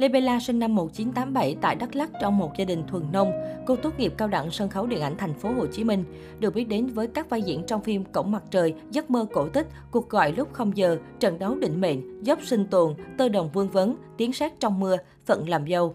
Lê Bella sinh năm 1987 tại Đắk Lắk trong một gia đình thuần nông. Cô tốt nghiệp cao đẳng sân khấu điện ảnh thành phố Hồ Chí Minh, được biết đến với các vai diễn trong phim Cổng mặt trời, Giấc mơ cổ tích, Cuộc gọi lúc không giờ, Trận đấu định mệnh, Dốc sinh tồn, Tơ đồng vương vấn, Tiếng sét trong mưa, Phận làm dâu.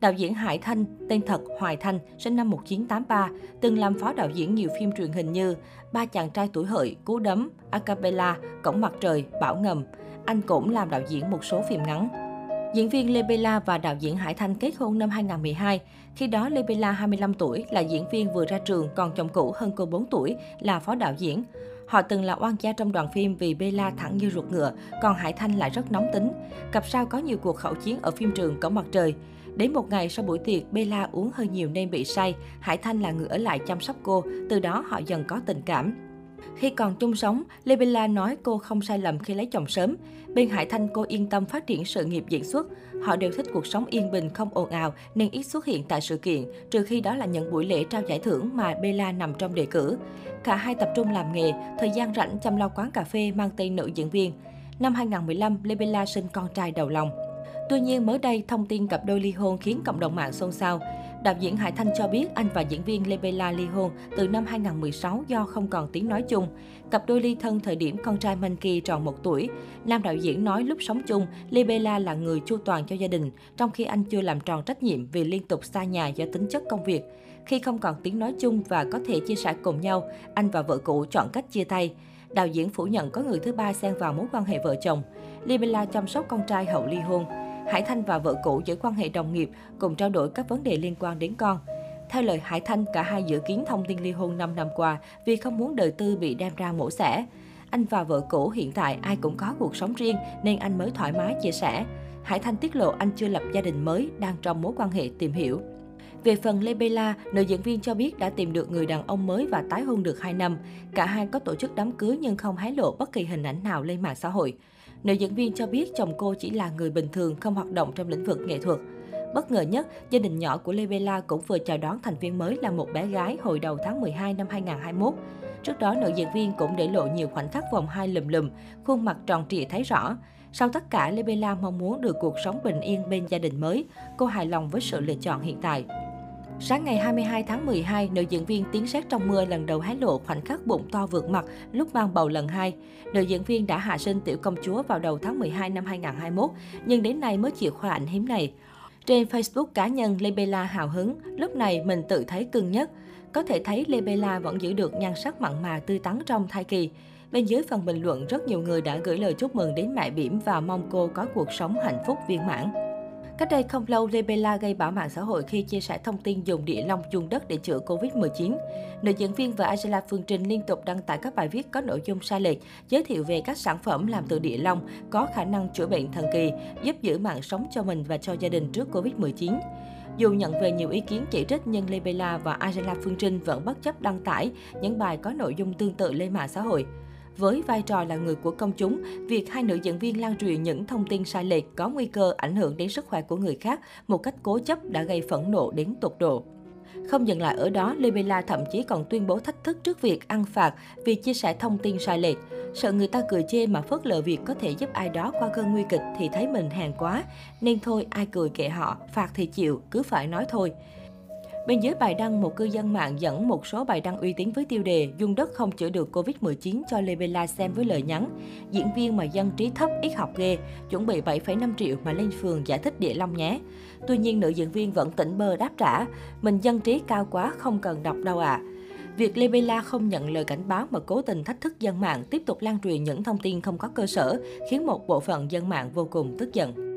Đạo diễn Hải Thanh, tên thật Hoài Thanh, sinh năm 1983, từng làm phó đạo diễn nhiều phim truyền hình như Ba chàng trai tuổi hợi, Cú đấm, Acapella, Cổng mặt trời, Bảo ngầm. Anh cũng làm đạo diễn một số phim ngắn. Diễn viên Lê Bella và đạo diễn Hải Thanh kết hôn năm 2012. Khi đó Lê Bella 25 tuổi, là diễn viên vừa ra trường, còn chồng cũ hơn cô 4 tuổi, là phó đạo diễn. Họ từng là oan gia trong đoàn phim vì Bella thẳng như ruột ngựa, còn Hải Thanh lại rất nóng tính. Cặp sao có nhiều cuộc khẩu chiến ở phim trường Cổng mặt trời. Đến một ngày sau buổi tiệc, Bella uống hơi nhiều nên bị say. Hải Thanh là người ở lại chăm sóc cô, từ đó họ dần có tình cảm. Khi còn chung sống, Lê nói cô không sai lầm khi lấy chồng sớm. Bên Hải Thanh cô yên tâm phát triển sự nghiệp diễn xuất. Họ đều thích cuộc sống yên bình không ồn ào nên ít xuất hiện tại sự kiện, trừ khi đó là những buổi lễ trao giải thưởng mà Bella nằm trong đề cử. Cả hai tập trung làm nghề, thời gian rảnh chăm lo quán cà phê mang tên nữ diễn viên. Năm 2015, Lê Bella sinh con trai đầu lòng. Tuy nhiên, mới đây, thông tin cặp đôi ly hôn khiến cộng đồng mạng xôn xao. Đạo diễn Hải Thanh cho biết anh và diễn viên Lê Bella ly hôn từ năm 2016 do không còn tiếng nói chung. Cặp đôi ly thân thời điểm con trai Monkey tròn 1 tuổi. Nam đạo diễn nói lúc sống chung, Lê Bella là người chu toàn cho gia đình, trong khi anh chưa làm tròn trách nhiệm vì liên tục xa nhà do tính chất công việc. Khi không còn tiếng nói chung và có thể chia sẻ cùng nhau, anh và vợ cũ chọn cách chia tay. Đạo diễn phủ nhận có người thứ ba xen vào mối quan hệ vợ chồng. Libella chăm sóc con trai hậu ly hôn. Hải Thanh và vợ cũ giữ quan hệ đồng nghiệp, cùng trao đổi các vấn đề liên quan đến con. Theo lời Hải Thanh, cả hai dự kiến thông tin ly hôn 5 năm qua vì không muốn đời tư bị đem ra mổ xẻ. Anh và vợ cũ hiện tại ai cũng có cuộc sống riêng nên anh mới thoải mái chia sẻ. Hải Thanh tiết lộ anh chưa lập gia đình mới, đang trong mối quan hệ tìm hiểu. Về phần Lê Bella, nữ diễn viên cho biết đã tìm được người đàn ông mới và tái hôn được 2 năm. Cả hai có tổ chức đám cưới nhưng không hái lộ bất kỳ hình ảnh nào lên mạng xã hội. Nữ diễn viên cho biết chồng cô chỉ là người bình thường, không hoạt động trong lĩnh vực nghệ thuật. Bất ngờ nhất, gia đình nhỏ của Lê Bella cũng vừa chào đón thành viên mới là một bé gái hồi đầu tháng 12 năm 2021. Trước đó, nữ diễn viên cũng để lộ nhiều khoảnh khắc vòng hai lùm lùm, khuôn mặt tròn trịa thấy rõ. Sau tất cả, Lê Bella mong muốn được cuộc sống bình yên bên gia đình mới. Cô hài lòng với sự lựa chọn hiện tại. Sáng ngày 22 tháng 12, nữ diễn viên Tiếng sét trong mưa lần đầu hé lộ khoảnh khắc bụng to vượt mặt lúc mang bầu lần hai. Nữ diễn viên đã hạ sinh tiểu công chúa vào đầu tháng 12 năm 2021, nhưng đến nay mới chịu khoa ảnh hiếm này. Trên Facebook cá nhân, Lê Bella hào hứng, lúc này mình tự thấy cưng nhất. Có thể thấy Lê Bella vẫn giữ được nhan sắc mặn mà tươi tắn trong thai kỳ. Bên dưới phần bình luận, rất nhiều người đã gửi lời chúc mừng đến mẹ Bỉm và mong cô có cuộc sống hạnh phúc viên mãn. Cách đây không lâu, Lebella gây bão mạng xã hội khi chia sẻ thông tin dùng địa long dùng đất để chữa Covid-19. Nữ diễn viên và Angela Phương Trinh liên tục đăng tải các bài viết có nội dung sai lệch, giới thiệu về các sản phẩm làm từ địa long có khả năng chữa bệnh thần kỳ, giúp giữ mạng sống cho mình và cho gia đình trước Covid-19. Dù nhận về nhiều ý kiến chỉ trích nhưng Lebella và Angela Phương Trinh vẫn bất chấp đăng tải những bài có nội dung tương tự lên mạng xã hội. Với vai trò là người của công chúng, việc hai nữ diễn viên lan truyền những thông tin sai lệch có nguy cơ ảnh hưởng đến sức khỏe của người khác một cách cố chấp đã gây phẫn nộ đến tột độ. Không dừng lại ở đó, Lê Bella thậm chí còn tuyên bố thách thức trước việc ăn phạt vì chia sẻ thông tin sai lệch. Sợ người ta cười chê mà phớt lờ việc có thể giúp ai đó qua cơn nguy kịch thì thấy mình hèn quá. Nên thôi, ai cười kệ họ, phạt thì chịu, cứ phải nói thôi. Bên dưới bài đăng, một cư dân mạng dẫn một số bài đăng uy tín với tiêu đề Dung đất không chữa được Covid-19 cho Lê Bella xem với lời nhắn. Diễn viên mà dân trí thấp, ít học ghê, chuẩn bị 7,5 triệu mà lên phường giải thích địa long nhé. Tuy nhiên, nữ diễn viên vẫn tỉnh bơ đáp trả. Mình dân trí cao quá, không cần đọc đâu ạ. À. Việc Lê Bella không nhận lời cảnh báo mà cố tình thách thức dân mạng tiếp tục lan truyền những thông tin không có cơ sở, khiến một bộ phận dân mạng vô cùng tức giận.